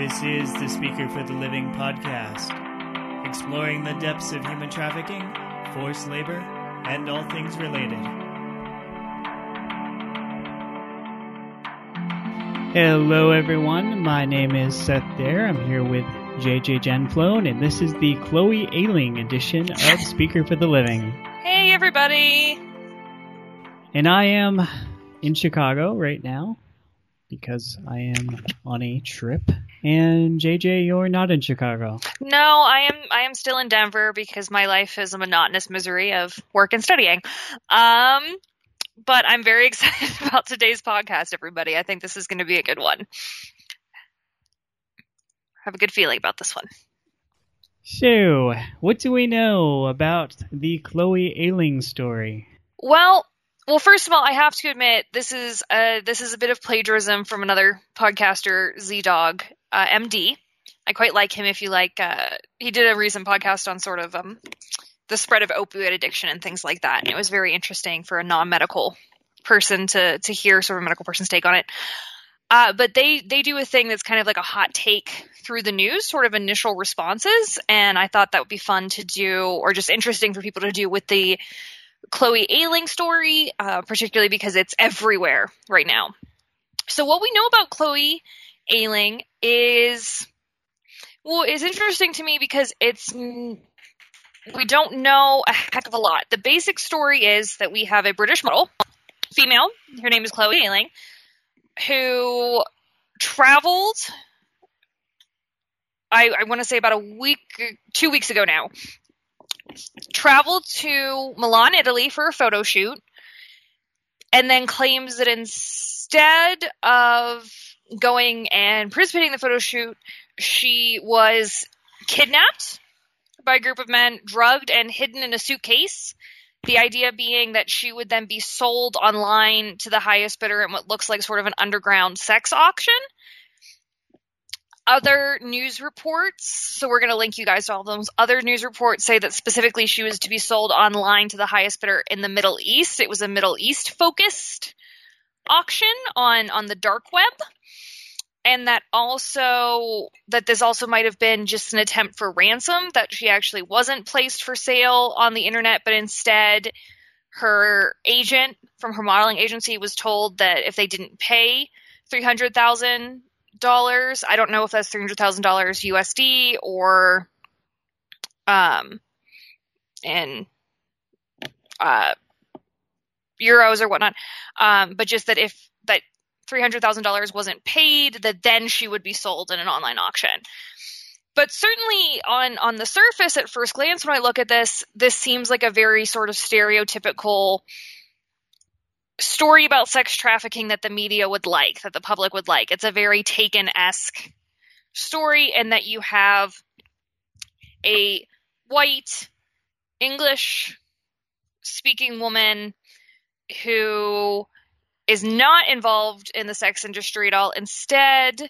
This is the Speaker for the Living podcast, exploring the depths of human trafficking, forced labor, and all things related. Hello, everyone. My name is Seth Daire. I'm here with JJ Janflone, and this is the Chloe Ayling edition of Speaker for the Living. Hey, everybody. And I am in Chicago right now because I am on a trip. And JJ, you're not in Chicago. No, I am. I am still in Denver because my life is a monotonous misery of work and studying. Um, but I'm very excited about today's podcast, everybody. I think this is going to be a good one. have a good feeling about this one. So, what do we know about the Chloe Ayling story? Well, well, first of all, I have to admit this is uh, this is a bit of plagiarism from another podcaster, ZDogg uh, MD. I quite like him. If you like, uh, he did a recent podcast on sort of um, the spread of opioid addiction and things like that, and it was very interesting for a non-medical person to to hear sort of a medical person's take on it. Uh, but they they do a thing that's kind of like a hot take through the news, sort of initial responses, and I thought that would be fun to do, or just interesting for people to do with the Chloe Ayling story, uh, particularly because it's everywhere right now. So what we know about Chloe Ayling is well, is interesting to me because it's we don't know a heck of a lot. The basic story is that we have a British model, female, her name is Chloe Ayling, who traveled I, I want to say about a week, two weeks ago now, traveled to Milan, Italy for a photo shoot, and then claims that instead of going and participating in the photo shoot, she was kidnapped by a group of men, drugged, and hidden in a suitcase. The idea being that she would then be sold online to the highest bidder in what looks like sort of an underground sex auction other news reports, so we're going to link you guys to all of those. Other news reports say that specifically she was to be sold online to the highest bidder in the Middle East. It was a Middle East focused auction on on the dark web. And that also that this also might have been just an attempt for ransom that she actually wasn't placed for sale on the internet but instead her agent from her modeling agency was told that if they didn't pay 300,000 dollars. I don't know if that's three hundred thousand dollars USD or um in uh euros or whatnot. Um, but just that if that three hundred thousand dollars wasn't paid, that then she would be sold in an online auction. But certainly on on the surface, at first glance, when I look at this, this seems like a very sort of stereotypical story about sex trafficking that the media would like, that the public would like. It's a very taken esque story, and that you have a white English speaking woman who is not involved in the sex industry at all. Instead,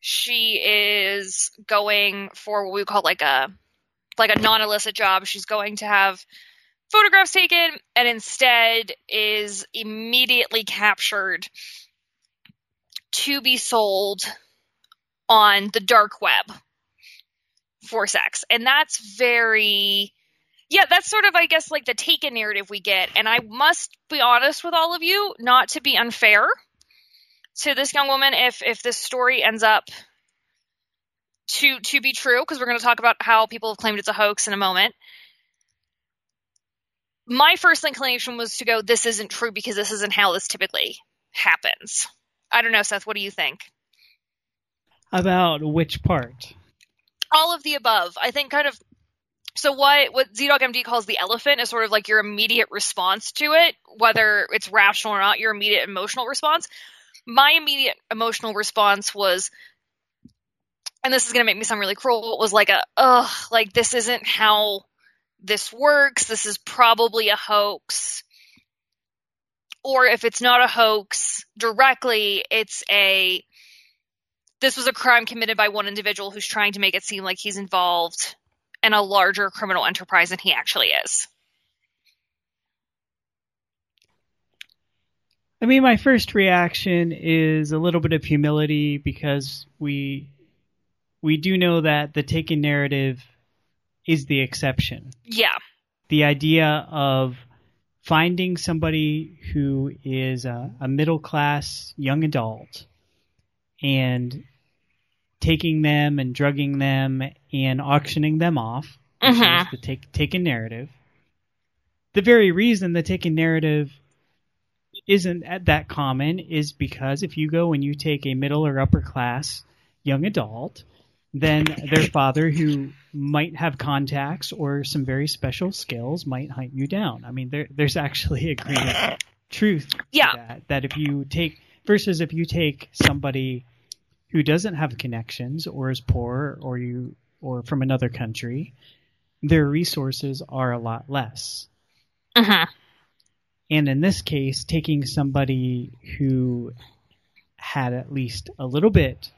she is going for what we call like a like a non illicit job. She's going to have photographs taken and instead is immediately captured to be sold on the dark web for sex. And that's very yeah, that's sort of I guess like the taken narrative we get. And I must be honest with all of you, not to be unfair to this young woman if if this story ends up to to be true because we're going to talk about how people have claimed it's a hoax in a moment my first inclination was to go, this isn't true because this isn't how this typically happens. I don't know, Seth, what do you think? About which part? All of the above. I think kind of so what what ZDoggMD calls the elephant is sort of like your immediate response to it, whether it's rational or not, your immediate emotional response. My immediate emotional response was and this is going to make me sound really cruel, was like a ugh, like this isn't how this works, this is probably a hoax. Or if it's not a hoax directly, it's a this was a crime committed by one individual who's trying to make it seem like he's involved in a larger criminal enterprise than he actually is. I mean, my first reaction is a little bit of humility because we we do know that the taken narrative is the exception. Yeah. The idea of finding somebody who is a, a middle class young adult and taking them and drugging them and auctioning them off, Mhm. is the take, taken narrative. The very reason the taken narrative isn't that common is because if you go and you take a middle or upper class young adult, then their father, who might have contacts or some very special skills, might hunt you down. I mean, there, there's actually a great truth Yeah. to that. That if you take versus if you take somebody who doesn't have connections or is poor or you or from another country, their resources are a lot less. Mhm. And in this case, taking somebody who had at least a little bit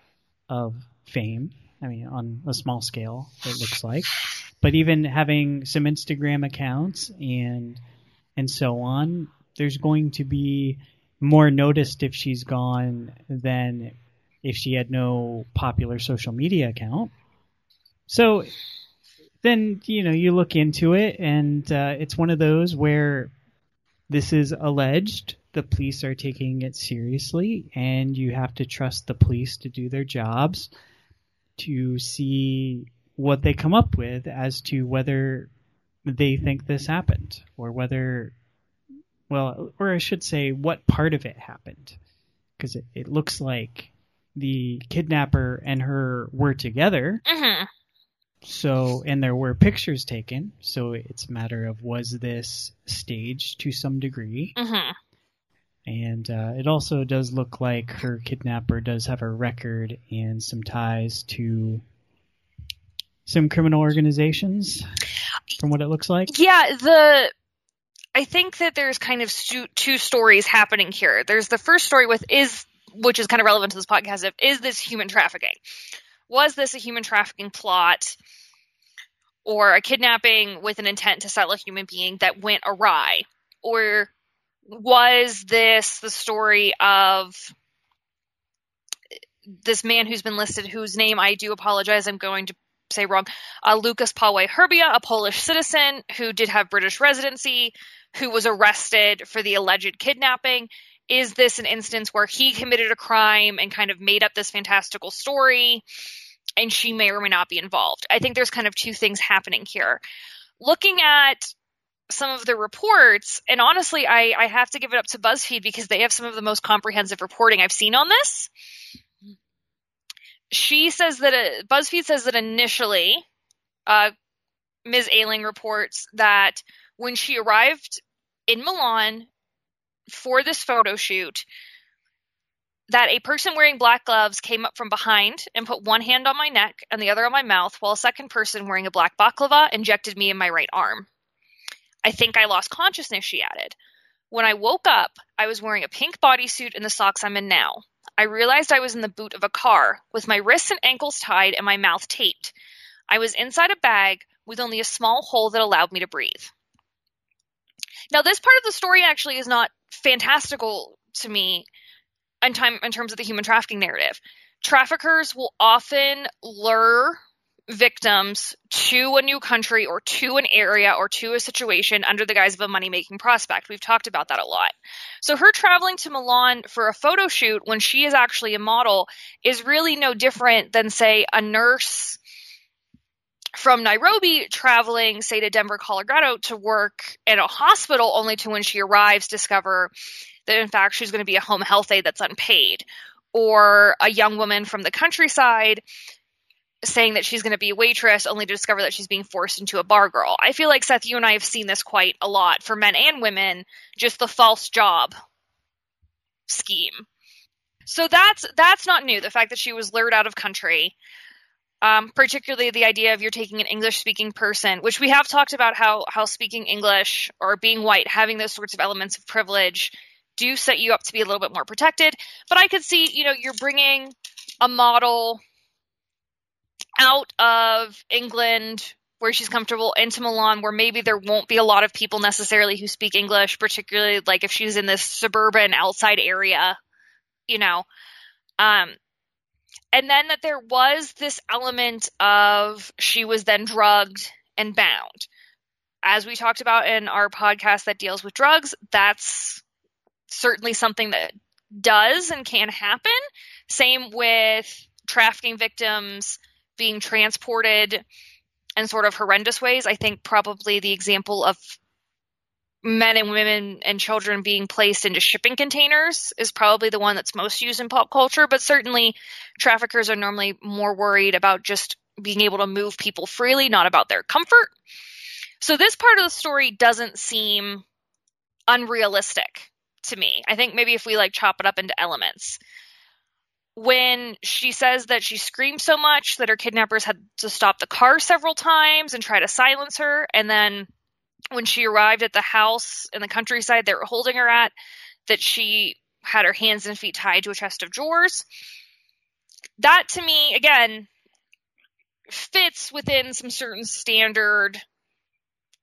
of fame, I mean, on a small scale, it looks like, but even having some Instagram accounts and and so on, there's going to be more noticed if she's gone than if she had no popular social media account. So then you know you look into it, and uh, it's one of those where this is alleged. The police are taking it seriously, and you have to trust the police to do their jobs to see what they come up with as to whether they think this happened or whether, well, or I should say, what part of it happened. Because it, it looks like the kidnapper and her were together, Mhm. so, and there were pictures taken. So it's a matter of was this staged to some degree? Mhm. And uh, it also does look like her kidnapper does have a record and some ties to some criminal organizations, from what it looks like. Yeah, the I think that there's kind of two stories happening here. There's the first story with is which is kind of relevant to this podcast of is this human trafficking? Was this a human trafficking plot or a kidnapping with an intent to sell a human being that went awry? Or was this the story of this man who's been listed, whose name I do apologize, I'm going to say wrong, uh, Lucas Paweł Herbia, a Polish citizen who did have British residency, who was arrested for the alleged kidnapping. Is this an instance where he committed a crime and kind of made up this fantastical story, and she may or may not be involved? I think there's kind of two things happening here. Looking at some of the reports, and honestly, I, I have to give it up to BuzzFeed because they have some of the most comprehensive reporting I've seen on this. She says that uh, BuzzFeed says that initially, uh, Ms. Ayling reports that when she arrived in Milan for this photo shoot, that a person wearing black gloves came up from behind and put one hand on my neck and the other on my mouth, while a second person wearing a black baklava injected me in my right arm. I think I lost consciousness, she added. When I woke up, I was wearing a pink bodysuit and the socks I'm in now. I realized I was in the boot of a car, with my wrists and ankles tied and my mouth taped. I was inside a bag with only a small hole that allowed me to breathe. Now, this part of the story actually is not fantastical to me in, time, in terms of the human trafficking narrative. Traffickers will often lure victims to a new country or to an area or to a situation under the guise of a money making prospect. We've talked about that a lot. So, her traveling to Milan for a photo shoot when she is actually a model is really no different than, say, a nurse from Nairobi traveling, say, to Denver, Colorado to work in a hospital, only to when she arrives discover that in fact she's going to be a home health aide that's unpaid. Or a young woman from the countryside saying that she's going to be a waitress only to discover that she's being forced into a bar girl. I feel like Seth, you and I have seen this quite a lot for men and women, just the false job scheme. So that's that's not new. The fact that she was lured out of country, um, particularly the idea of you're taking an English speaking person, which we have talked about how how speaking English or being white, having those sorts of elements of privilege, do set you up to be a little bit more protected. But I could see, you know, you're bringing a model out of England where she's comfortable into Milan where maybe there won't be a lot of people necessarily who speak English, particularly like if she's in this suburban outside area, you know. Um And then that there was this element of she was then drugged and bound. As we talked about in our podcast that deals with drugs, that's certainly something that does and can happen. Same with trafficking victims being transported in sort of horrendous ways. I think probably the example of men and women and children being placed into shipping containers is probably the one that's most used in pop culture, but certainly traffickers are normally more worried about just being able to move people freely, not about their comfort. So this part of the story doesn't seem unrealistic to me. I think maybe if we like chop it up into elements. When she says that she screamed so much that her kidnappers had to stop the car several times and try to silence her, and then when she arrived at the house in the countryside they were holding her at, that she had her hands and feet tied to a chest of drawers. That to me, again, fits within some certain standard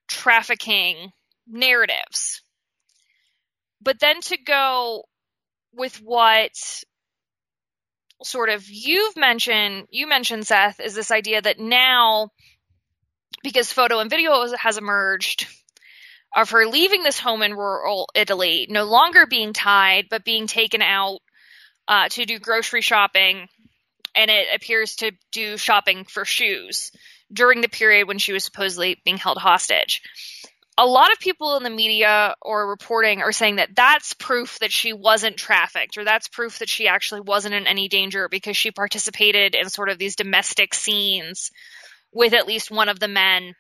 trafficking narratives. But then to go with what sort of you've mentioned, you mentioned, Seth, is this idea that now, because photo and video has emerged of her leaving this home in rural Italy, no longer being tied, but being taken out uh, to do grocery shopping, and it appears to do shopping for shoes during the period when she was supposedly being held hostage a lot of people in the media or reporting are saying that that's proof that she wasn't trafficked or that's proof that she actually wasn't in any danger because she participated in sort of these domestic scenes with at least one of the men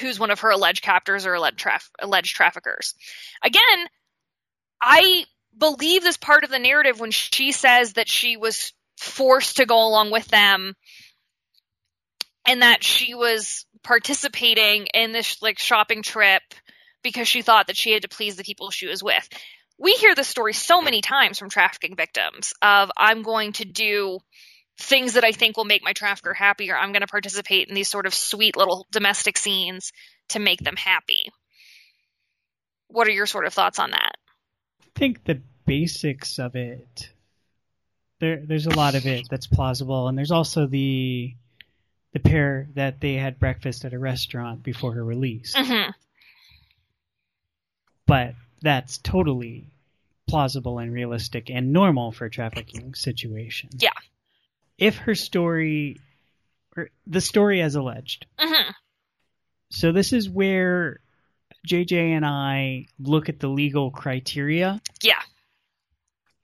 who's one of her alleged captors or alleged, traf- alleged traffickers. Again, I believe this part of the narrative when she says that she was forced to go along with them and that she was participating in this like shopping trip because she thought that she had to please the people she was with. We hear this story so many times from trafficking victims of I'm going to do things that I think will make my trafficker happy or I'm going to participate in these sort of sweet little domestic scenes to make them happy. What are your sort of thoughts on that? I think the basics of it there there's a lot of it that's plausible and there's also the the pair that they had breakfast at a restaurant before her release. Mm-hmm. But that's totally plausible and realistic and normal for a trafficking situation. Yeah. If her story, or the story as alleged. Mm-hmm. So this is where JJ and I look at the legal criteria. Yeah.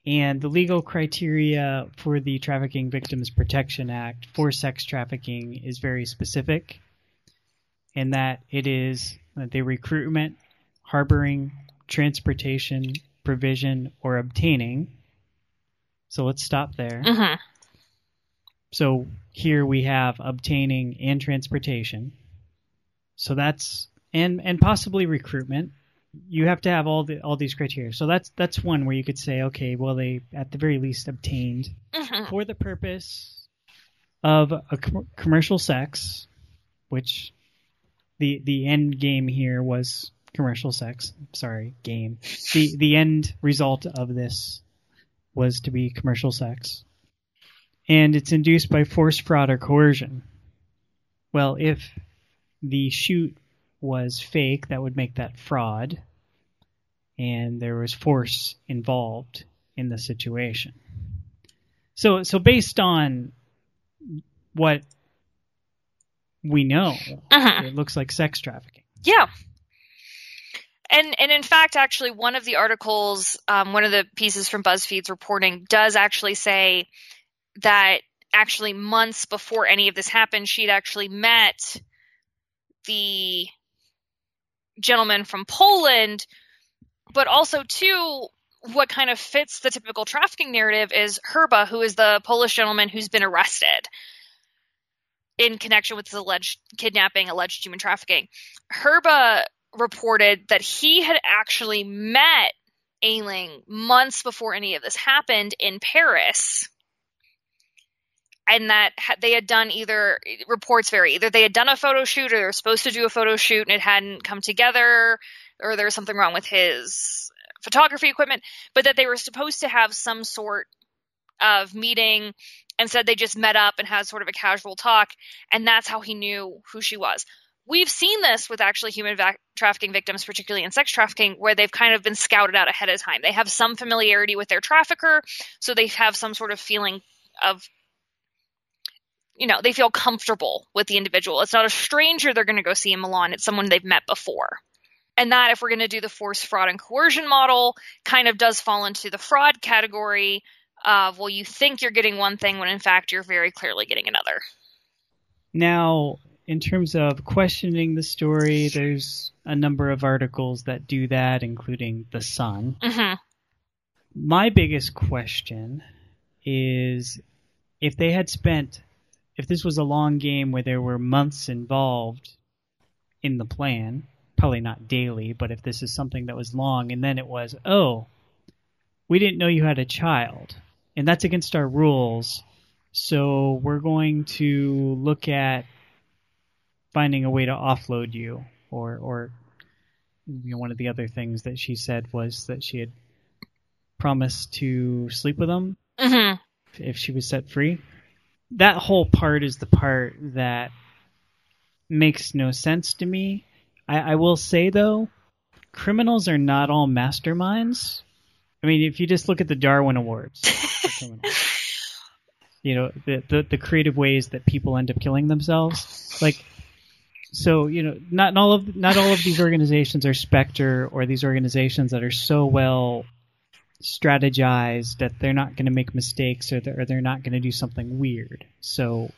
And the legal criteria for the Trafficking Victims Protection Act for sex trafficking is very specific in that it is the recruitment, harboring, transportation, provision, or obtaining. So let's stop there. Mm-hmm. So here we have obtaining and transportation. So that's and and possibly recruitment you have to have all the all these criteria. So that's that's one where you could say, okay, well they at the very least obtained Mm-hmm. for the purpose of a com- commercial sex, which the the end game here was commercial sex. Sorry, game. The the end result of this was to be commercial sex. And it's induced by force, fraud, or coercion. Well, if the shoot was fake, that would make that fraud, and there was force involved in the situation. So, so based on what we know, Mhm. it looks like sex trafficking. Yeah. And and in fact, actually, one of the articles, um, one of the pieces from BuzzFeed's reporting, does actually say that actually months before any of this happened, she'd actually met the gentleman from Poland, but also too. What kind of fits the typical trafficking narrative is Herba, who is the Polish gentleman who's been arrested in connection with this alleged kidnapping, alleged human trafficking. Herba reported that he had actually met Ayling months before any of this happened in Paris. And that they had done either reports vary either they had done a photo shoot or they were supposed to do a photo shoot and it hadn't come together or there was something wrong with his photography equipment, but that they were supposed to have some sort of meeting and said they just met up and had sort of a casual talk, and that's how he knew who she was. We've seen this with actually human va- trafficking victims, particularly in sex trafficking, where they've kind of been scouted out ahead of time. They have some familiarity with their trafficker, so they have some sort of feeling of you know, they feel comfortable with the individual. It's not a stranger they're going to go see in Milan, it's someone they've met before. And that, if we're going to do the force, fraud, and coercion model, kind of does fall into the fraud category of, well, you think you're getting one thing when in fact you're very clearly getting another. Now, in terms of questioning the story, there's a number of articles that do that, including The Sun. hmm My biggest question is if they had spent, if this was a long game where there were months involved in the plan, probably not daily, but if this is something that was long and then it was, oh, we didn't know you had a child, and that's against our rules, so we're going to look at finding a way to offload you, or, or you know, one of the other things that she said was that she had promised to sleep with him hmm if she was set free. That whole part is the part that makes no sense to me. I, I will say though, criminals are not all masterminds. I mean, if you just look at the Darwin Awards, you know the, the the creative ways that people end up killing themselves, like so you know not all of not all of these organizations are Spectre or these organizations that are so well strategized that they're not going to make mistakes or they're, or they're not going to do something weird. So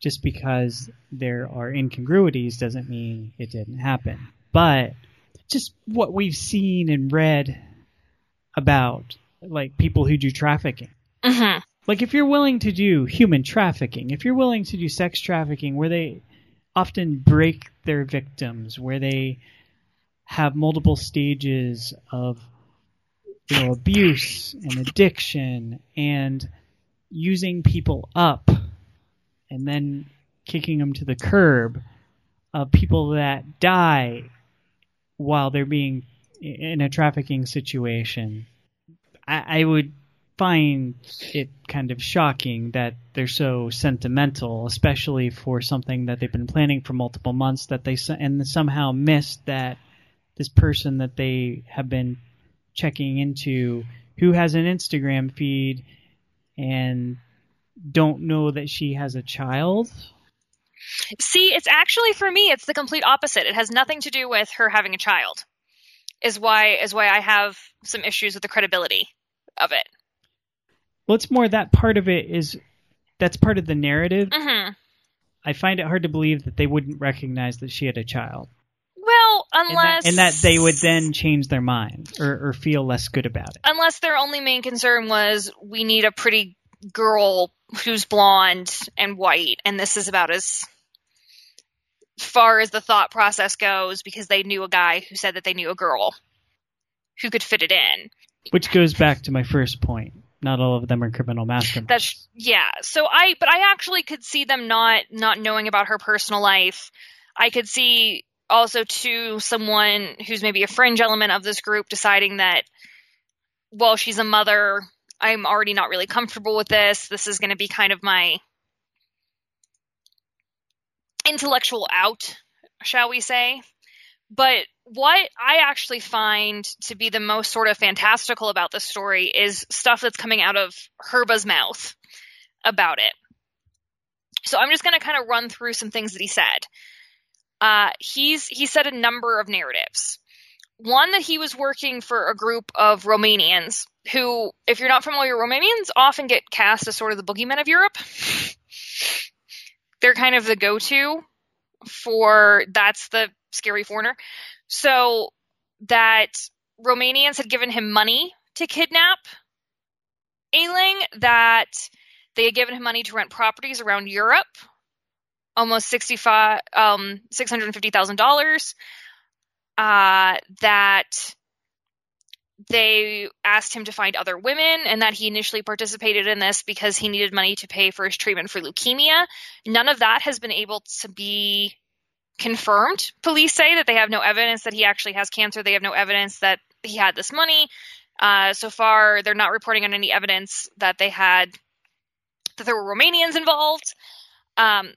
just because there are incongruities doesn't mean it didn't happen. But just what we've seen and read about like people who do trafficking. hmm Like if you're willing to do human trafficking, if you're willing to do sex trafficking where they often break their victims, where they have multiple stages of you know abuse and addiction and using people up and then kicking them to the curb of people that die while they're being in a trafficking situation I, I would find it kind of shocking that they're so sentimental, especially for something that they've been planning for multiple months. That they and somehow missed that this person that they have been checking into, who has an Instagram feed, and don't know that she has a child. See, it's actually for me, it's the complete opposite. It has nothing to do with her having a child. Is why is why I have some issues with the credibility of it. Well, it's more that part of it is that's part of the narrative. hmm I find it hard to believe that they wouldn't recognize that she had a child. Well, and unless that, and that they would then change their mind or, or feel less good about it. unless their only main concern was we need a pretty girl who's blonde and white, and this is about as far as the thought process goes because they knew a guy who said that they knew a girl who could fit it in. Which goes back to my first point. Not all of them are criminal masterminds. That's yeah. So I, but I actually could see them not not knowing about her personal life. I could see also to someone who's maybe a fringe element of this group deciding that, well, she's a mother. I'm already not really comfortable with this. This is going to be kind of my intellectual out, shall we say. But what I actually find to be the most sort of fantastical about this story is stuff that's coming out of Herba's mouth about it. So I'm just going to kind of run through some things that he said. Uh, he's he said a number of narratives. One that he was working for a group of Romanians who, if you're not familiar, with Romanians often get cast as sort of the boogeymen of Europe. They're kind of the go-to for that's the scary foreigner. So that Romanians had given him money to kidnap Ayling, that they had given him money to rent properties around Europe, almost sixty-five, um, six hundred fifty thousand dollars. Uh, that they asked him to find other women, and that he initially participated in this because he needed money to pay for his treatment for leukemia. None of that has been able to be confirmed. Police say that they have no evidence that he actually has cancer. They have no evidence that he had this money. Uh, so far, they're not reporting on any evidence that they had that there were Romanians involved. Um,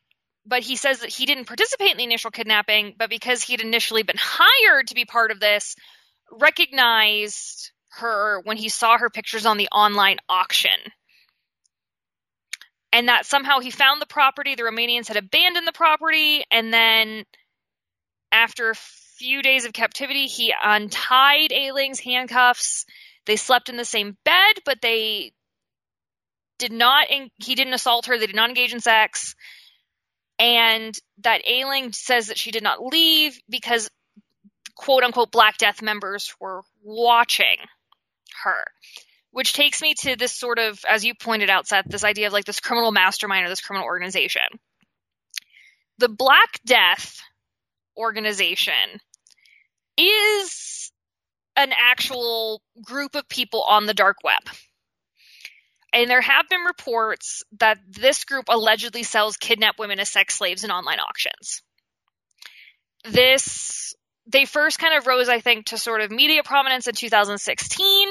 but he says that he didn't participate in the initial kidnapping, but because he had initially been hired to be part of this, recognized her when he saw her pictures on the online auction. And that somehow he found the property, the Romanians had abandoned the property, and then after a few days of captivity, he untied Ayling's handcuffs. They slept in the same bed, but they did not, he didn't assault her, they did not engage in sex and that Ayling says that she did not leave because quote unquote Black Death members were watching her. Which takes me to this sort of, as you pointed out, Seth, this idea of like this criminal mastermind or this criminal organization. The Black Death organization is an actual group of people on the dark web. And there have been reports that this group allegedly sells kidnapped women as sex slaves in online auctions. This, they first kind of rose, I think, to sort of media prominence in 2016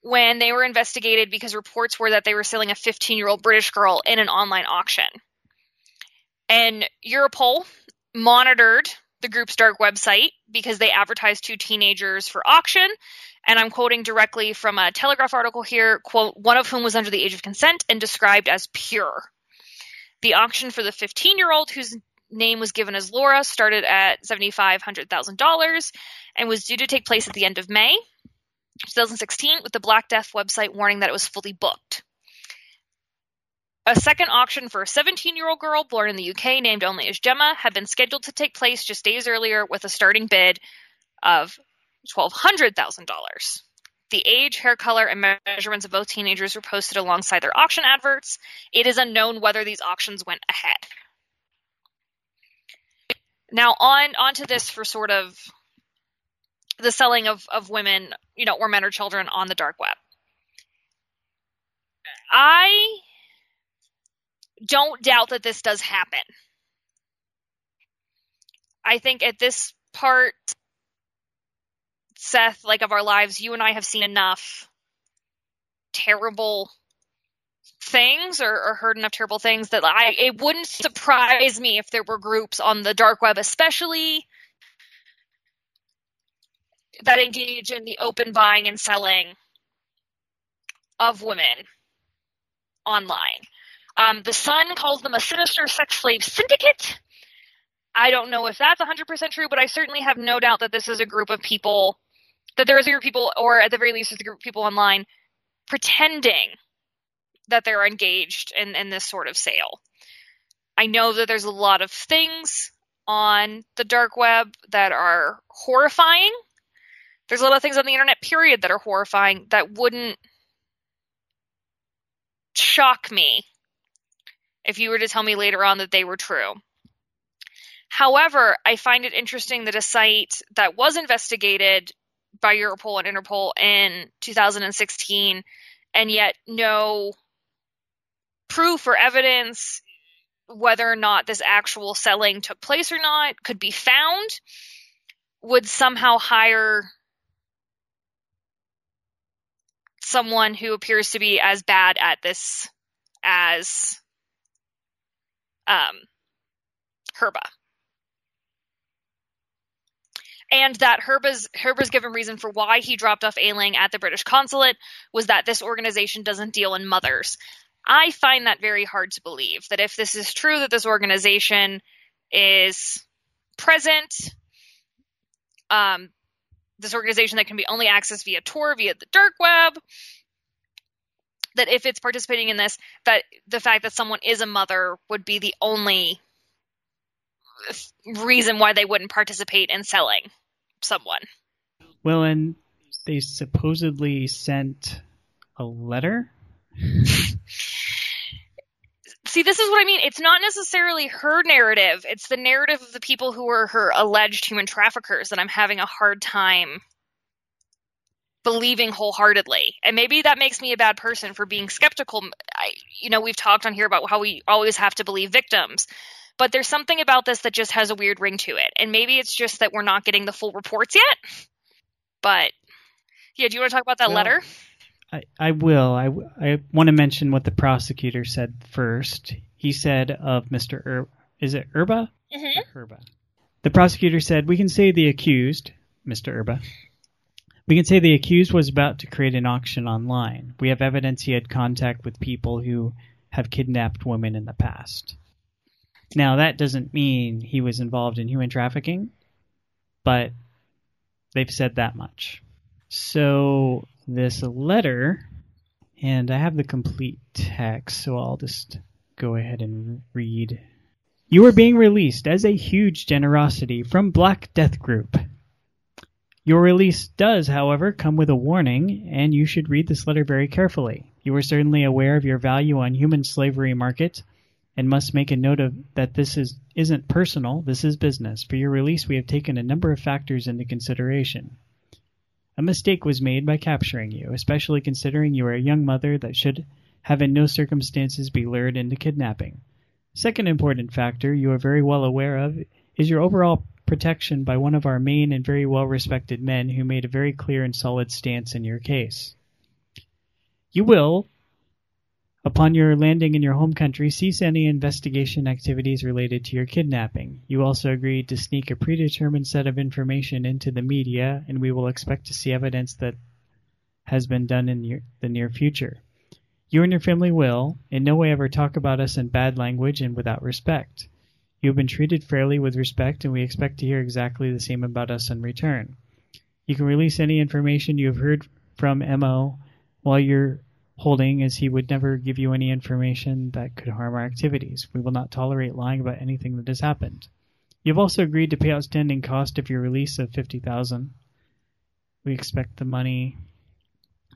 when they were investigated because reports were that they were selling a 15 year old British girl in an online auction. And Europol monitored the group's dark website because they advertised two teenagers for auction and I'm quoting directly from a Telegraph article here, quote, one of whom was under the age of consent and described as pure. The auction for the 15 year old, whose name was given as Laura, started at $7,500,000 and was due to take place at the end of May 2016, with the Black Death website warning that it was fully booked. A second auction for a 17 year old girl born in the UK, named only as Gemma, had been scheduled to take place just days earlier with a starting bid of $1,200,000. The age, hair color, and measurements of both teenagers were posted alongside their auction adverts. It is unknown whether these auctions went ahead. Now on onto this for sort of the selling of, of women, you know, or men or children on the dark web. I don't doubt that this does happen. I think at this part Seth, like of our lives, you and I have seen enough terrible things or, or, heard enough terrible things that I it wouldn't surprise me if there were groups on the dark web, especially that engage in the open buying and selling of women online. Um, the Sun calls them a sinister sex slave syndicate. I don't know if that's 100% true, but I certainly have no doubt that this is a group of people that there is a group of people, or at the very least, there's a group of people online pretending that they're engaged in, in this sort of sale. I know that there's a lot of things on the dark web that are horrifying. There's a lot of things on the internet, period, that are horrifying that wouldn't shock me if you were to tell me later on that they were true. However, I find it interesting that a site that was investigated by Europol and Interpol in 2016, and yet no proof or evidence whether or not this actual selling took place or not could be found, would somehow hire someone who appears to be as bad at this as um, Herba and that Herba's Herba's given reason for why he dropped off Ayling at the British consulate was that this organization doesn't deal in mothers. I find that very hard to believe that if this is true that this organization is present, um, this organization that can be only accessed via Tor, via the dark web, that if it's participating in this, that the fact that someone is a mother would be the only reason why they wouldn't participate in selling someone. Well, and they supposedly sent a letter. See, this is what I mean. It's not necessarily her narrative, it's the narrative of the people who are her alleged human traffickers that I'm having a hard time believing wholeheartedly. And maybe that makes me a bad person for being skeptical. I, you know, we've talked on here about how we always have to believe victims. But there's something about this that just has a weird ring to it. And maybe it's just that we're not getting the full reports yet. But yeah, do you want to talk about that well, letter? I, I will. I, I want to mention what the prosecutor said first. He said of Mr. Er, is it Erba? Mm-hmm. Erba. The prosecutor said, We can say the accused, Mr. Erba, we can say the accused was about to create an auction online. We have evidence he had contact with people who have kidnapped women in the past. Now, that doesn't mean he was involved in human trafficking, but they've said that much. So, this letter, and I have the complete text, so I'll just go ahead and read. You are being released as a huge generosity from Black Death Group. Your release does, however, come with a warning, and you should read this letter very carefully. You are certainly aware of your value on human slavery market and must make a note of that this is isn't personal, this is business. For your release, we have taken a number of factors into consideration. A mistake was made by capturing you, especially considering you are a young mother that should have in no circumstances be lured into kidnapping. Second important factor you are very well aware of is your overall protection by one of our main and very well respected men who made a very clear and solid stance in your case. You will, upon your landing in your home country, cease any investigation activities related to your kidnapping. You also agreed to sneak a predetermined set of information into the media, and we will expect to see evidence that has been done in your, the near future. You and your family will, in no way ever talk about us in bad language and without respect. You have been treated fairly with respect, and we expect to hear exactly the same about us in return. You can release any information you have heard from MO while you're holding, as he would never give you any information that could harm our activities. We will not tolerate lying about anything that has happened. You have also agreed to pay outstanding cost of your release of fifty thousand. We expect the money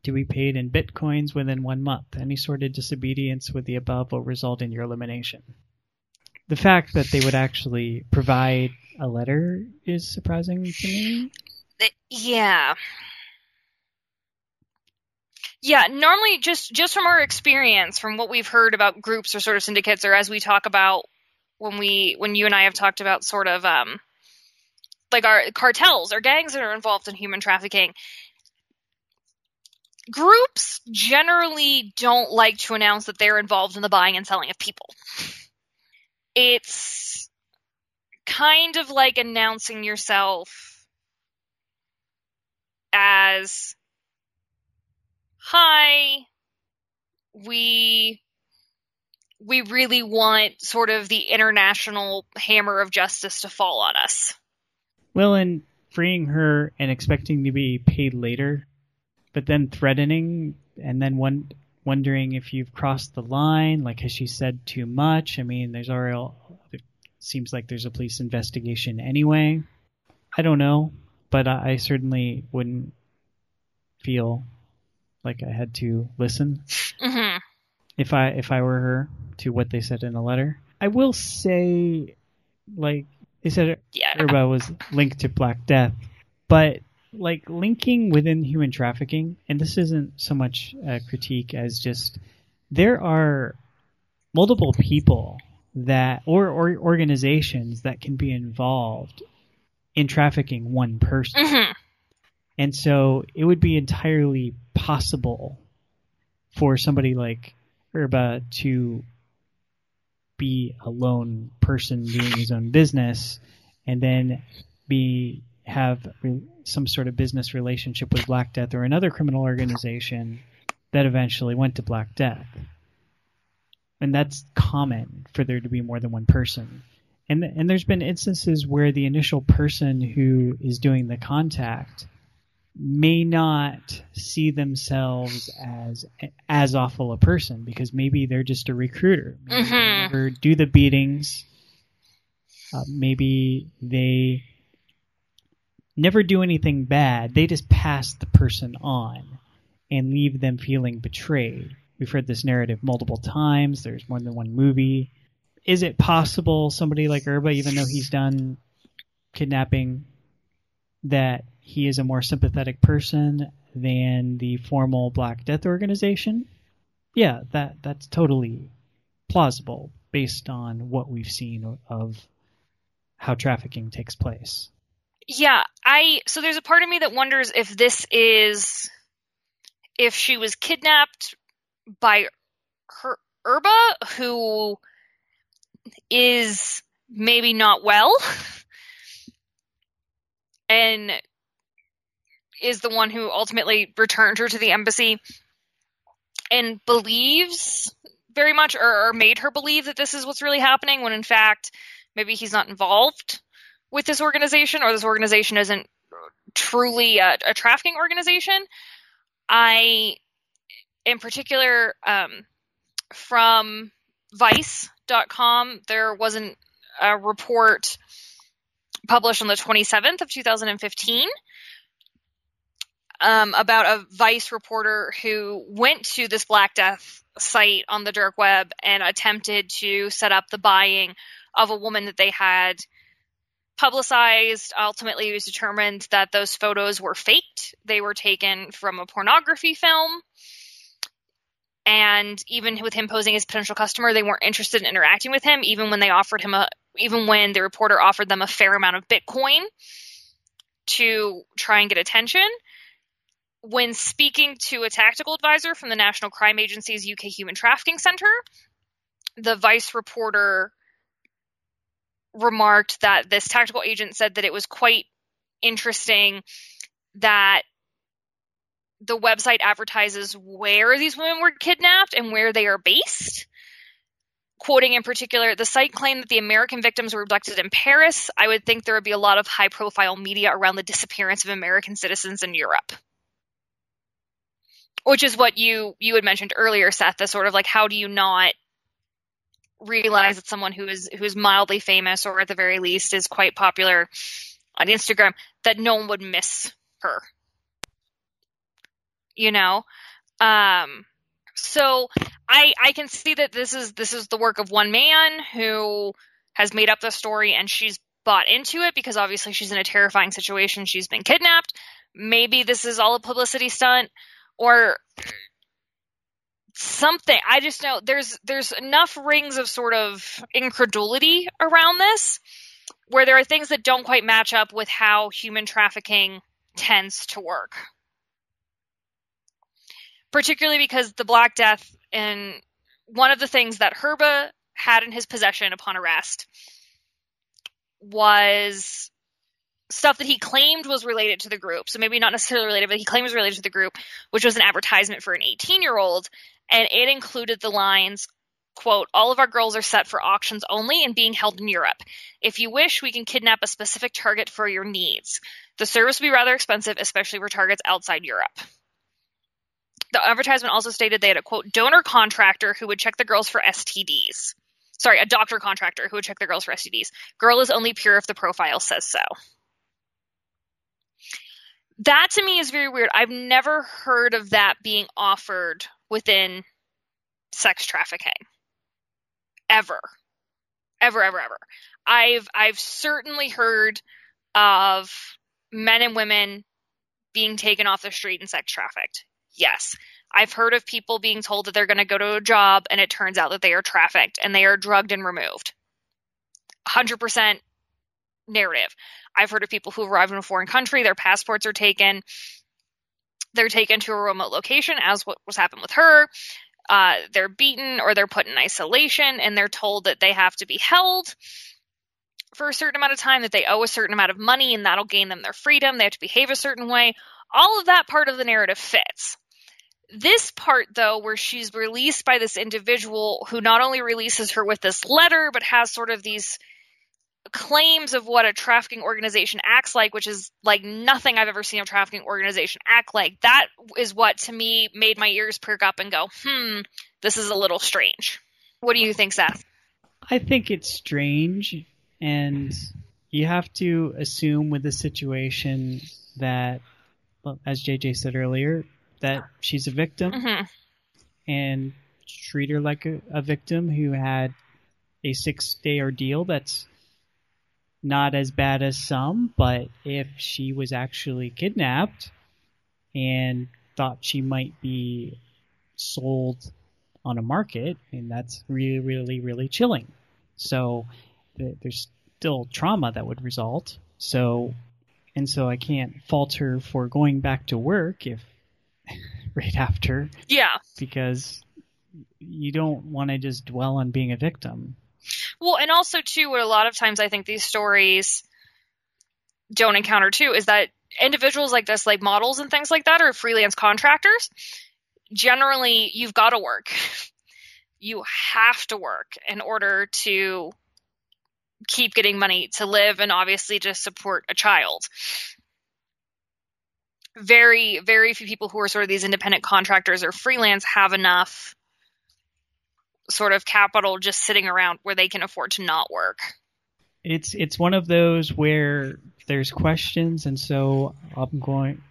to be paid in bitcoins within one month. Any sort of disobedience with the above will result in your elimination the fact that they would actually provide a letter is surprising to me. Yeah. Yeah, normally just just from our experience, from what we've heard about groups or sort of syndicates, or as we talk about when we when you and I have talked about sort of um like our cartels or gangs that are involved in human trafficking, groups generally don't like to announce that they're involved in the buying and selling of people. It's kind of like announcing yourself as hi we we really want sort of the international hammer of justice to fall on us well and freeing her and expecting to be paid later but then threatening and then one wondering if you've crossed the line. Like, has she said too much? I mean, there's already it seems like there's a police investigation anyway. I don't know, but I, I certainly wouldn't feel like I had to listen mm-hmm. if I if I were her to what they said in a letter. I will say, like they said, yeah. Was linked to Black Death, but like linking within human trafficking, and this isn't so much a critique as just there are multiple people that or, or organizations that can be involved in trafficking one person. Mm-hmm. And so it would be entirely possible for somebody like Erba to be a lone person doing his own business and then be have some sort of business relationship with Black Death or another criminal organization that eventually went to Black Death. And that's common for there to be more than one person. And and there's been instances where the initial person who is doing the contact may not see themselves as as awful a person because maybe they're just a recruiter. Maybe mm-hmm. they never do the beatings. Uh, maybe they never do anything bad. They just pass the person on and leave them feeling betrayed. We've heard this narrative multiple times. There's more than one movie. Is it possible somebody like Erba, even though he's done kidnapping, that he is a more sympathetic person than the formal Black Death organization? Yeah, that that's totally plausible based on what we've seen of how trafficking takes place. Yeah, I so there's a part of me that wonders if this is if she was kidnapped by her Erba, who is maybe not well, and is the one who ultimately returned her to the embassy and believes very much or, or, made her believe that this is what's really happening when in fact maybe he's not involved with this organization or this organization isn't truly a, a trafficking organization. I in particular um, from vice.com there wasn't a report published on the 27th of 2015 um, about a Vice reporter who went to this Black Death site on the dark web and attempted to set up the buying of a woman that they had publicized. Ultimately, it was determined that those photos were faked. They were taken from a pornography film. And even with him posing as a potential customer, they weren't interested in interacting with him, even when they offered him a, even when the reporter offered them a fair amount of Bitcoin to try and get attention when speaking to a tactical advisor from the National Crime Agency's UK Human Trafficking Center, the vice reporter remarked that this tactical agent said that it was quite interesting that the website advertises where these women were kidnapped and where they are based. Quoting in particular, the site claimed that the American victims were abducted in Paris. I would think there would be a lot of high profile media around the disappearance of American citizens in Europe which is what you you had mentioned earlier, Seth. The sort of like how do you not realize that someone who is who is mildly famous or at the very least is quite popular on Instagram that no one would miss her. You know, um, so I I can see that this is this is the work of one man who has made up the story and she's bought into it because obviously she's in a terrifying situation. She's been kidnapped. Maybe this is all a publicity stunt or something. I just know there's there's enough rings of sort of incredulity around this where there are things that don't quite match up with how human trafficking tends to work. Particularly because the black death and one of the things that Herba had in his possession upon arrest was stuff that he claimed was related to the group. So maybe not necessarily related, but he claimed was related to the group, which was an advertisement for an 18 year old. And it included the lines, quote, all of our girls are set for auctions only and being held in Europe. If you wish, we can kidnap a specific target for your needs. The service will be rather expensive, especially for targets outside Europe. The advertisement also stated they had a quote donor contractor who would check the girls for STDs. Sorry, a doctor contractor who would check the girls for STDs. Girl is only pure if the profile says so that to me is very weird. I've never heard of that being offered within sex trafficking. Ever. Ever, ever, ever. I've I've certainly heard of men and women being taken off the street and sex trafficked. Yes. I've heard of people being told that they're going to go to a job and it turns out that they are trafficked and they are drugged and removed. 100% narrative. I've heard of people who arrive in a foreign country, their passports are taken, they're taken to a remote location, as what was happened with her. Uh, they're beaten or they're put in isolation, and they're told that they have to be held for a certain amount of time, that they owe a certain amount of money, and that'll gain them their freedom. They have to behave a certain way. All of that part of the narrative fits. This part, though, where she's released by this individual who not only releases her with this letter, but has sort of these claims of what a trafficking organization acts like, which is like nothing I've ever seen a trafficking organization act like. That is what to me made my ears perk up and go, hmm, this is a little strange. What do you think, Seth? I think it's strange, and you have to assume with the situation that, well, as JJ said earlier, that she's a victim mm-hmm. and treat her like a, a victim who had a six day ordeal that's not as bad as some, but if she was actually kidnapped and thought she might be sold on a market, and that's really, really, really chilling. So there's still trauma that would result. So, and so I can't fault her for going back to work if right after Yeah. because you don't want to just dwell on being a victim. Well, and also too, what a lot of times I think these stories don't encounter too is that individuals like this, like models and things like that, or freelance contractors, generally you've got to work. You have to work in order to keep getting money to live and obviously to support a child. Very, very few people who are sort of these independent contractors or freelance have enough sort of capital just sitting around where they can afford to not work. It's it's one of those where there's questions, and so I'm going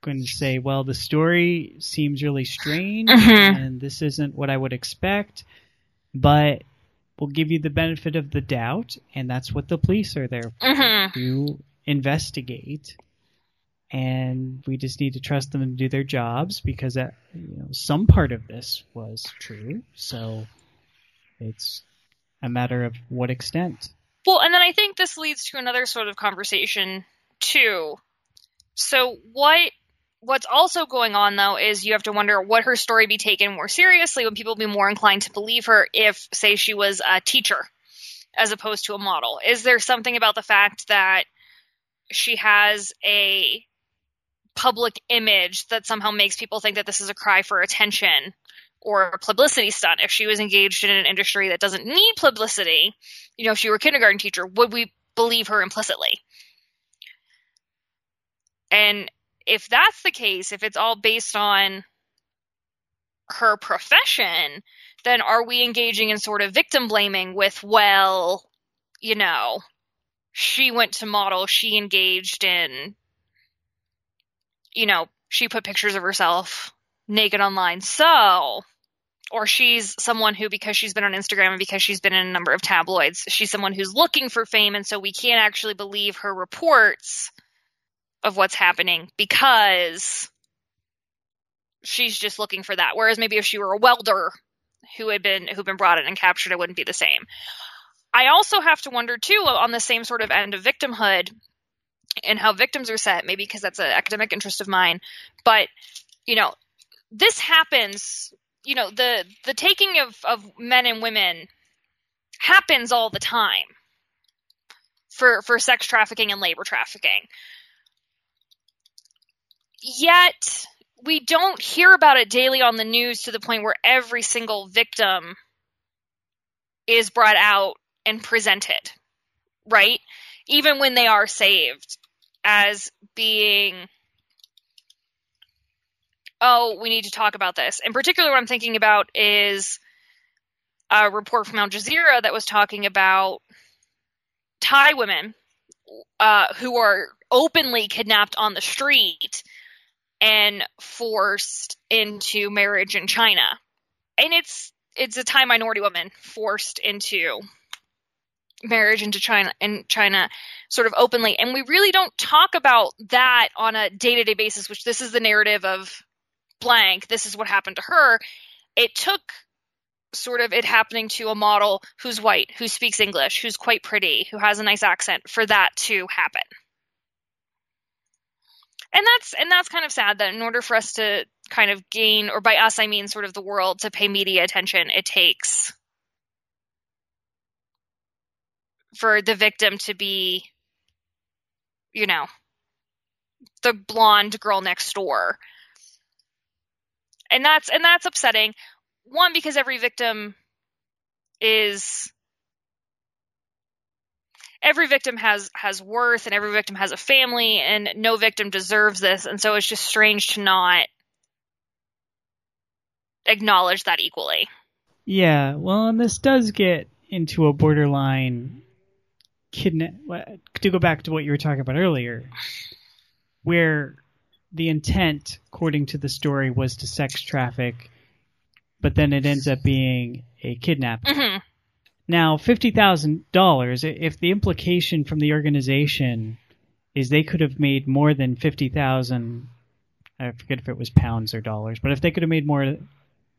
going to say, well, the story seems really strange, Mhm. and this isn't what I would expect, but we'll give you the benefit of the doubt, and that's what the police are there hmm to investigate. And we just need to trust them to do their jobs because that, you know, some part of this was true. So it's a matter of what extent. Well, and then I think this leads to another sort of conversation too. So what what's also going on though is you have to wonder would her story be taken more seriously? Would people be more inclined to believe her if, say, she was a teacher as opposed to a model? Is there something about the fact that she has a public image that somehow makes people think that this is a cry for attention or a publicity stunt? If she was engaged in an industry that doesn't need publicity, you know, if she were a kindergarten teacher, would we believe her implicitly? And if that's the case, if it's all based on her profession, then are we engaging in sort of victim blaming with, well, you know, she went to model, she engaged in, you know, she put pictures of herself naked online, so or she's someone who because she's been on Instagram and because she's been in a number of tabloids, she's someone who's looking for fame and so we can't actually believe her reports of what's happening because she's just looking for that. Whereas maybe if she were a welder who had been who'd been brought in and captured, it wouldn't be the same. I also have to wonder too on the same sort of end of victimhood and how victims are set, maybe because that's an academic interest of mine, but you know, this happens you know the the taking of of men and women happens all the time for for sex trafficking and labor trafficking. Yet we don't hear about it daily on the news to the point where every single victim is brought out and presented right? Even when they are saved as being oh, we need to talk about this. In particular, what I'm thinking about is a report from Al Jazeera that was talking about Thai women uh, who are openly kidnapped on the street and forced into marriage in China. And it's it's a Thai minority woman forced into marriage into China in China sort of openly. And we really don't talk about that on a day-to-day basis which this is the narrative of blank. This is what happened to her. It took sort of it happening to a model who's white who speaks english who's quite pretty who has a nice accent for that to happen. And that's and that's kind of sad that in order for us to kind of gain or by us i mean sort of the world to pay media attention it takes for the victim to be you know the blonde girl next door. And that's and that's upsetting. One because every victim is every victim has has worth and every victim has a family and no victim deserves this. And so it's just strange to not acknowledge that equally. Yeah, well, and this does get into a borderline kidnap. To go back to what you were talking about earlier, where the intent, according to the story, was to sex traffic, but then it ends up being a kidnapping. hmm Now, fifty thousand dollars. If the implication from the organization is they could have made more than fifty thousand, I forget if it was pounds or dollars, but if they could have made more,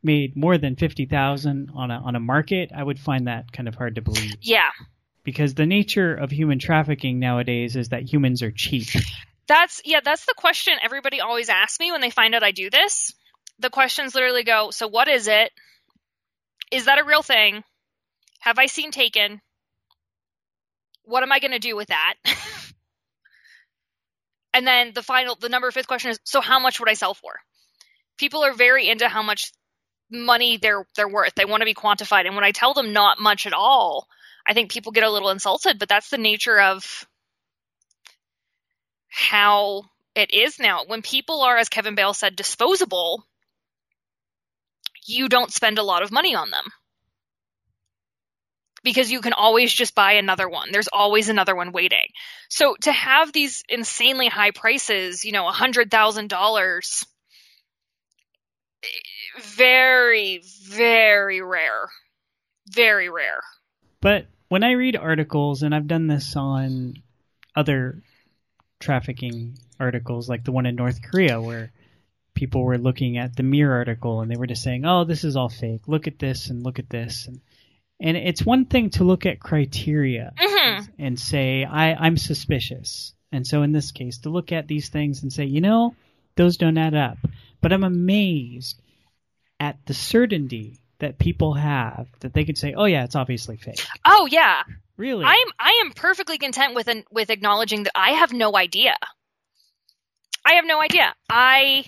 made more than fifty thousand on a on a market, I would find that kind of hard to believe yeah because the nature of human trafficking nowadays is that humans are cheap. That's yeah, that's the question everybody always asks me when they find out I do this. The questions literally go, so what is it? Is that a real thing? Have I seen Taken? What am I going to do with that? and then the final the number fifth question is, so how much would I sell for? People are very into how much money they're they're worth. They want to be quantified. And when I tell them not much at all, I think people get a little insulted, but that's the nature of how it is now. When people are, as Kevin Bale said, disposable, you don't spend a lot of money on them. Because you can always just buy another one. There's always another one waiting. So to have these insanely high prices, you know, a hundred thousand dollars, eh, very, very rare. Very rare. But when I read articles, and I've done this on other trafficking articles, like the one in North Korea, where people were looking at the Mirror article and they were just saying, "Oh, this is all fake. Look at this and look at this." And and it's one thing to look at criteria Mhm. and say, I, I'm suspicious. And so in this case, to look at these things and say, you know, those don't add up. But I'm amazed at the certainty that people have that they can say, oh yeah, it's obviously fake. Oh yeah. Really? I'm I am perfectly content with an, with acknowledging that I have no idea. I have no idea. I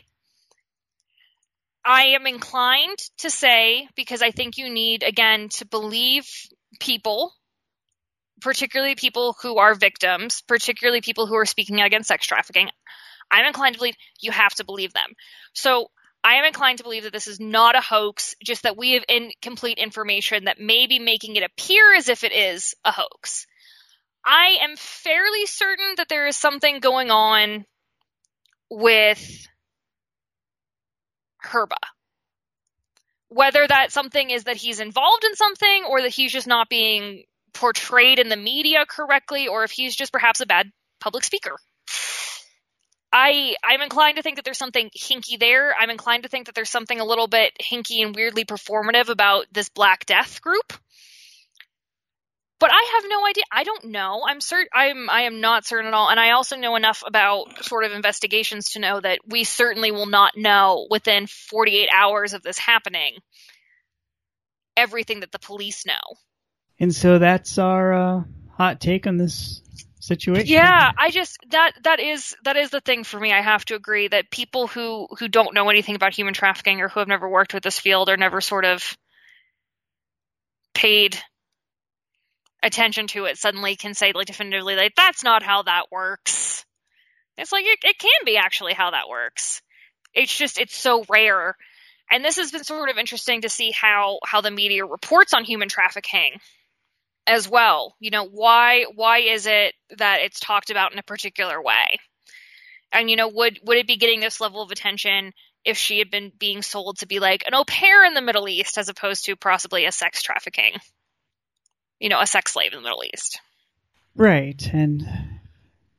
I am inclined to say because I think you need again to believe people, particularly people who are victims, particularly people who are speaking out against sex trafficking. I'm inclined to believe you have to believe them. So I am inclined to believe that this is not a hoax, just that we have incomplete information that may be making it appear as if it is a hoax. I am fairly certain that there is something going on with Herba. Whether that something is that he's involved in something or that he's just not being portrayed in the media correctly or if he's just perhaps a bad public speaker. I I'm inclined to think that there's something hinky there. I'm inclined to think that there's something a little bit hinky and weirdly performative about this Black Death group. But I have no idea. I don't know. I'm certain. I'm. I am not certain at all. And I also know enough about sort of investigations to know that we certainly will not know within 48 hours of this happening everything that the police know. and so that's our uh, hot take on this situation. Yeah, I just that that is that is the thing for me. I have to agree that people who who don't know anything about human trafficking or who have never worked with this field or never sort of paid attention to it suddenly can say like definitively like that's not how that works. It's like it, it can be actually how that works. It's just it's so rare. And this has been sort of interesting to see how how the media reports on human trafficking as well. You know, why why is it that it's talked about in a particular way? And you know, would would it be getting this level of attention if she had been being sold to be like an au pair in the Middle East as opposed to possibly a sex trafficking? You know, a sex slave in the Middle East. Right. And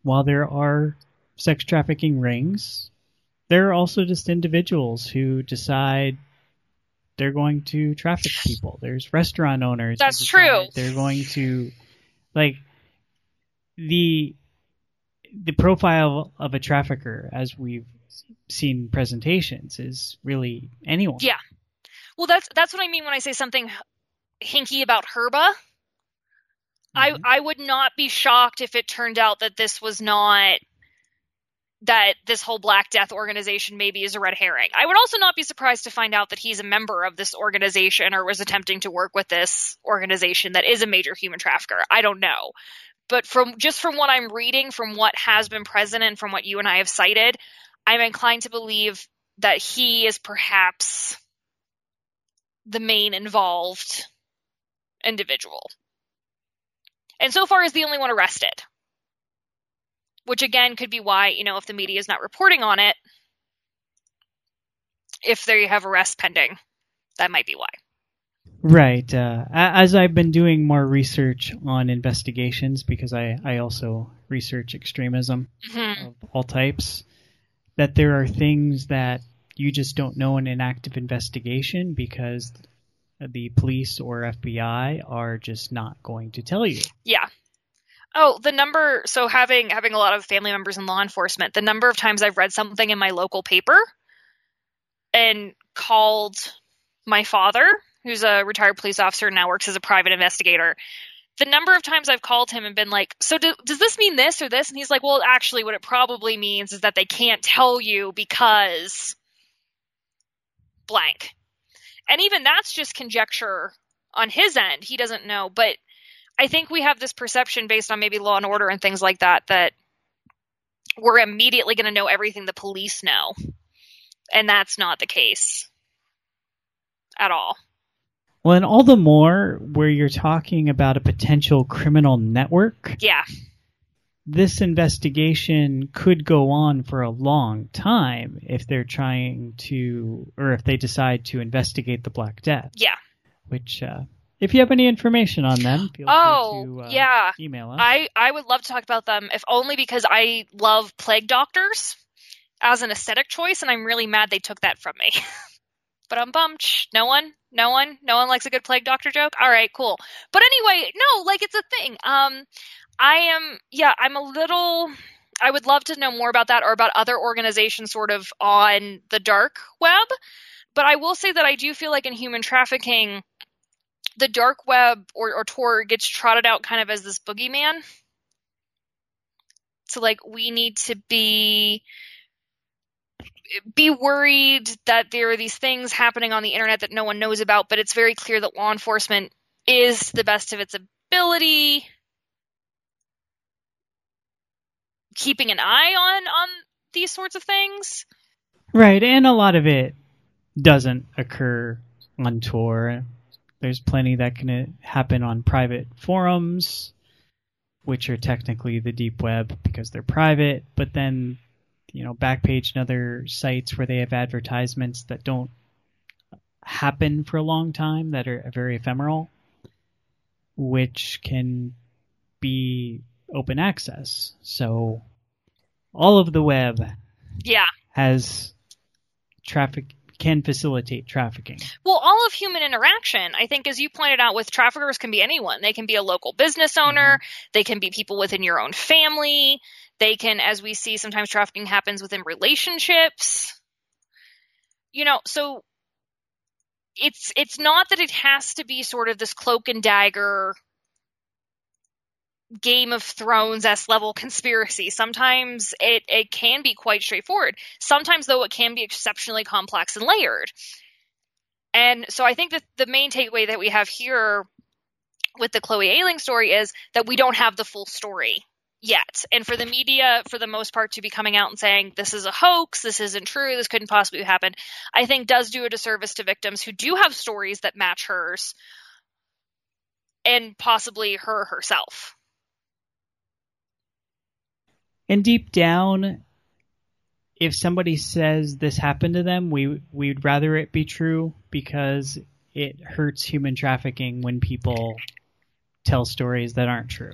while there are sex trafficking rings, there are also just individuals who decide they're going to traffic people. There's restaurant owners. That's true. They're going to like the the profile of a trafficker as we've seen presentations is really anyone. Yeah. Well, that's that's what I mean when I say something hinky about Herba. I Mhm. I would not be shocked if it turned out that this was not that this whole Black Death organization maybe is a red herring. I would also not be surprised to find out that he's a member of this organization or was attempting to work with this organization that is a major human trafficker. I don't know. But from just from what I'm reading, from what has been present and from what you and I have cited, I'm inclined to believe that he is perhaps the main involved individual. And so far is the only one arrested. Which again could be why, you know, if the media is not reporting on it, if they have arrests pending, that might be why. Right. Uh, as I've been doing more research on investigations, because I, I also research extremism Mhm. of all types, that there are things that you just don't know in an active investigation because the police or FBI are just not going to tell you. Yeah. Oh, the number. So having having a lot of family members in law enforcement, the number of times I've read something in my local paper and called my father, who's a retired police officer and now works as a private investigator. The number of times I've called him and been like, "So do, does this mean this or this?" And he's like, "Well, actually, what it probably means is that they can't tell you because blank." And even that's just conjecture on his end. He doesn't know, but I think we have this perception based on maybe law and order and things like that that we're immediately going to know everything the police know. And that's not the case at all. Well, and all the more where you're talking about a potential criminal network. Yeah. This investigation could go on for a long time if they're trying to, or if they decide to investigate the Black Death. Yeah. Which, uh, if you have any information on them, feel oh, free to uh, yeah. email us. I, I would love to talk about them, if only because I love plague doctors as an aesthetic choice, and I'm really mad they took that from me. but I'm bummed. No one, no one, no one likes a good plague doctor joke. All right, cool. But anyway, no, like it's a thing. Um, I am, yeah, I'm a little. I would love to know more about that or about other organizations sort of on the dark web. But I will say that I do feel like in human trafficking, the dark web or, or Tor gets trotted out kind of as this boogeyman. So like we need to be be worried that there are these things happening on the internet that no one knows about, but it's very clear that law enforcement is the best of its ability keeping an eye on on these sorts of things. Right, and a lot of it doesn't occur on Tor. There's plenty that can uh, happen on private forums, which are technically the deep web because they're private, but then, you know, Backpage and other sites where they have advertisements that don't happen for a long time that are very ephemeral, which can be open access. So all of the web Yeah. has traffic can facilitate trafficking. Well, all of human interaction, I think, as you pointed out, with traffickers can be anyone. They can be a local business owner. Mm-hmm. They can be people within your own family. They can, as we see, sometimes trafficking happens within relationships. You know, so it's it's not that it has to be sort of this cloak and dagger Game of Thrones s level conspiracy. Sometimes it, it can be quite straightforward. Sometimes, though, it can be exceptionally complex and layered. And so I think that the main takeaway that we have here with the Chloe Ayling story is that we don't have the full story yet. And for the media, for the most part, to be coming out and saying this is a hoax, this isn't true, this couldn't possibly happen, I think does do a disservice to victims who do have stories that match hers and possibly her herself. And deep down, if somebody says this happened to them, we we'd rather it be true because it hurts human trafficking when people tell stories that aren't true.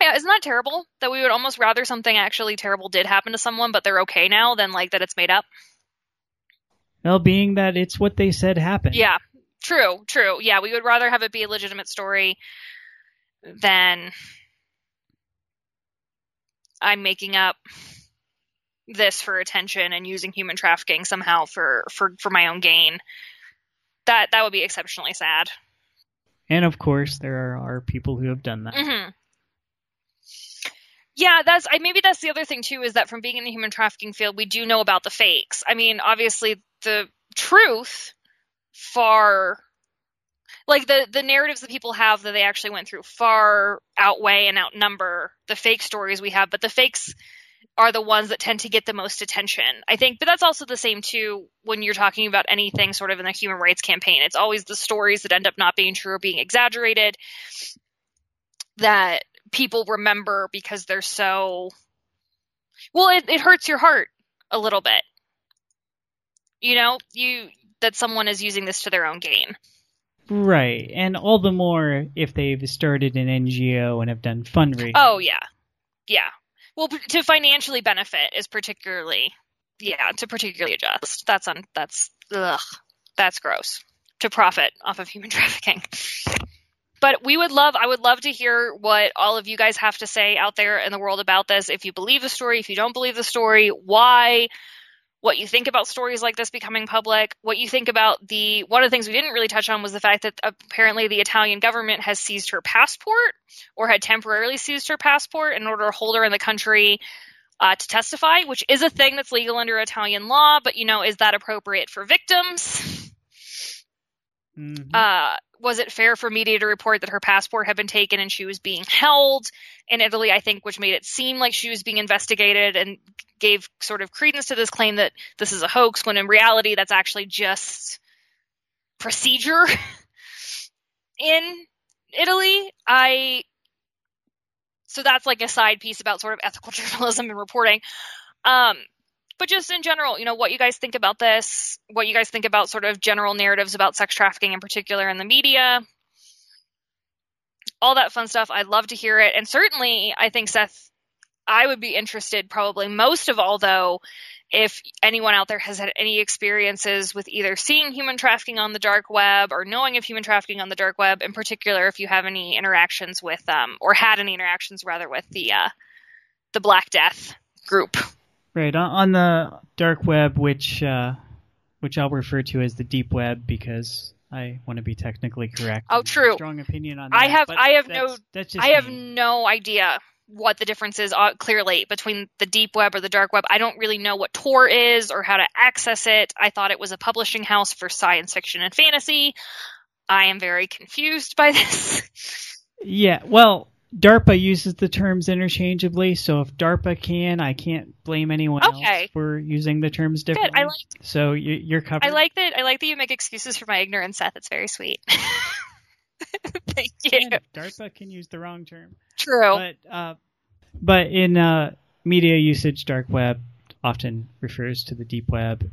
Yeah, isn't that terrible? That we would almost rather something actually terrible did happen to someone, but they're okay now, than like that it's made up. Well, being that it's what they said happened. Yeah, true, true. Yeah, we would rather have it be a legitimate story than I'm making up this for attention and using human trafficking somehow for for for my own gain. That that would be exceptionally sad. And of course, there are, are people who have done that. hmm Yeah, that's I maybe that's the other thing too is that from being in the human trafficking field, we do know about the fakes. I mean, obviously the truth far like the the narratives that people have that they actually went through far outweigh and outnumber the fake stories we have, but the fakes are the ones that tend to get the most attention. I think, but that's also the same too when you're talking about anything sort of in the human rights campaign. It's always the stories that end up not being true or being exaggerated that people remember because they're so well it, it hurts your heart a little bit you know you that someone is using this to their own gain Right. And all the more if they've started an NGO and have done fundraising. oh yeah. Yeah. Well to financially benefit is particularly yeah to particularly adjust. That's on that's ugh that's gross. To profit off of human trafficking. But we would love i would love to hear what all of you guys have to say out there in the world about this. If you believe the story if you don't believe the story why what you think about stories like this becoming public what you think about the one of the things we didn't really touch on was the fact that apparently the italian government has seized her passport or had temporarily seized her passport in order to hold her in the country uh, to testify which is a thing that's legal under italian law but you know is that appropriate for victims Mhm. uh, was it fair for media to report that her passport had been taken and she was being held in Italy? I think, which made it seem like she was being investigated and gave sort of credence to this claim that this is a hoax, when in reality, that's actually just procedure in Italy. I so that's like a side piece about sort of ethical journalism and reporting. Um, but just in general, you know, what you guys think about this, what you guys think about sort of general narratives about sex trafficking in particular in the media, all that fun stuff. I'd love to hear it. And certainly, I think, Seth, I would be interested probably most of all, though, if anyone out there has had any experiences with either seeing human trafficking on the dark web or knowing of human trafficking on the dark web, in particular, if you have any interactions with, um, or had any interactions rather with the, uh, the Black Death group. Right on, the dark web, which uh, which I'll refer to as the deep web because I want to be technically correct. Oh, I have a true. Strong opinion on that. I have- I have no- That's just I have me. no idea what the difference is uh, clearly between the deep web or the dark web. I don't really know what Tor is or how to access it. I thought it was a publishing house for science fiction and fantasy. I am very confused by this. Yeah, well, DARPA uses the terms interchangeably, so if DARPA can, I can't blame anyone Okay. else for using the terms Good. differently. I like so you, you're covered. I like that I like that you make excuses for my ignorance, Seth. It's very sweet. Thank you. DARPA can use the wrong term. True. But uh, but in uh, media usage, dark web often refers to the deep web,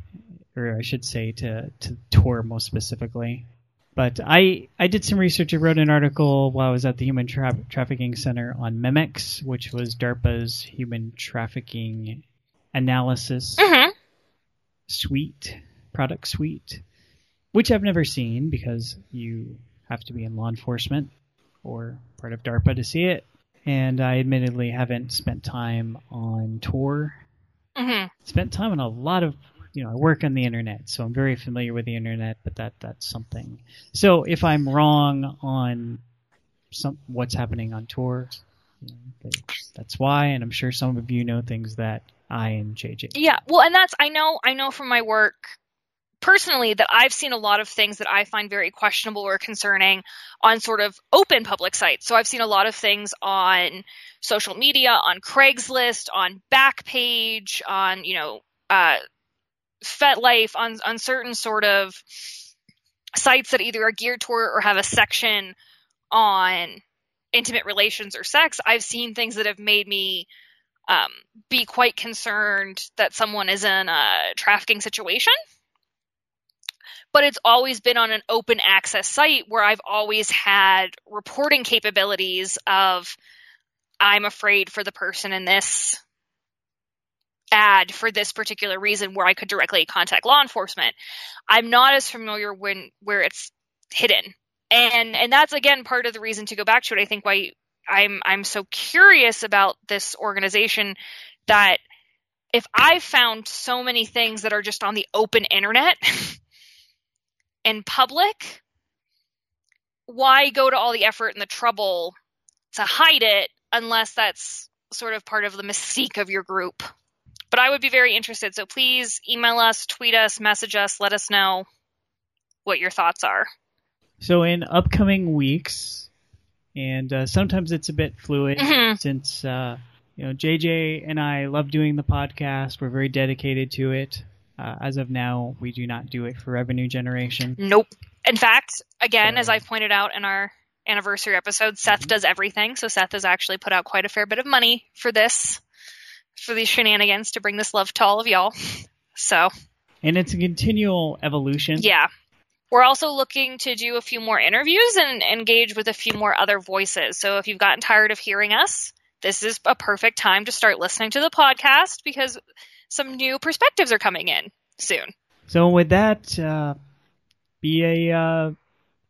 or I should say to to Tor most specifically. But I I did some research. I wrote an article while I was at the Human Tra- Trafficking Center on Memex, which was DARPA's human trafficking analysis hmm suite, product suite, which I've never seen because you have to be in law enforcement or part of DARPA to see it. And I admittedly haven't spent time on Tor. hmm Spent time on a lot of, you know, I work on the internet, so I'm very familiar with the internet. But that that's something. So if I'm wrong on some what's happening on Tor, you know, that's why. And I'm sure some of you know things that I and JJ. Yeah, well, and that's I know I know from my work personally that I've seen a lot of things that I find very questionable or concerning on sort of open public sites. So I've seen a lot of things on social media, on Craigslist, on Backpage, on you know uh, FetLife, on on certain sort of sites that either are geared toward or have a section on intimate relations or sex. I've seen things that have made me um, be quite concerned that someone is in a trafficking situation. But it's always been on an open access site where I've always had reporting capabilities of I'm afraid for the person in this ad for this particular reason where I could directly contact law enforcement. I'm not as familiar when where it's hidden. And and that's again part of the reason to go back to it. I think why I'm I'm so curious about this organization that if I found so many things that are just on the open internet in public, why go to all the effort and the trouble to hide it unless that's sort of part of the mystique of your group? But I would be very interested. So please email us, tweet us, message us, let us know what your thoughts are. So in upcoming weeks, and uh, sometimes it's a bit fluid Mhm. since uh, you know JJ and I love doing the podcast. We're very dedicated to it. Uh, as of now, we do not do it for revenue generation. Nope. In fact, again, as So- I pointed out in our anniversary episode, Seth Mhm. does everything. So Seth has actually put out quite a fair bit of money for this, for these shenanigans to bring this love to all of y'all. So And it's a continual evolution. yeah. We're also looking to do a few more interviews and engage with a few more other voices. So if you've gotten tired of hearing us, this is a perfect time to start listening to the podcast because some new perspectives are coming in soon. So with that, uh, be a uh,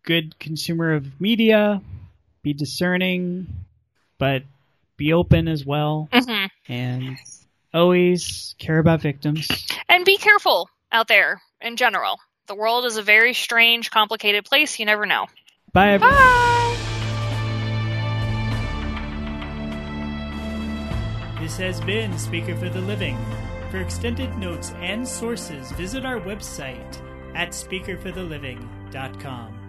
good consumer of media. be discerning, but be open as well, hmm and always care about victims. And be careful out there in general. The world is a very strange, complicated place. You never know. Bye, everyone. Bye. This has been Speaker for the Living. For extended notes and sources, visit our website at speakerfortheliving.com.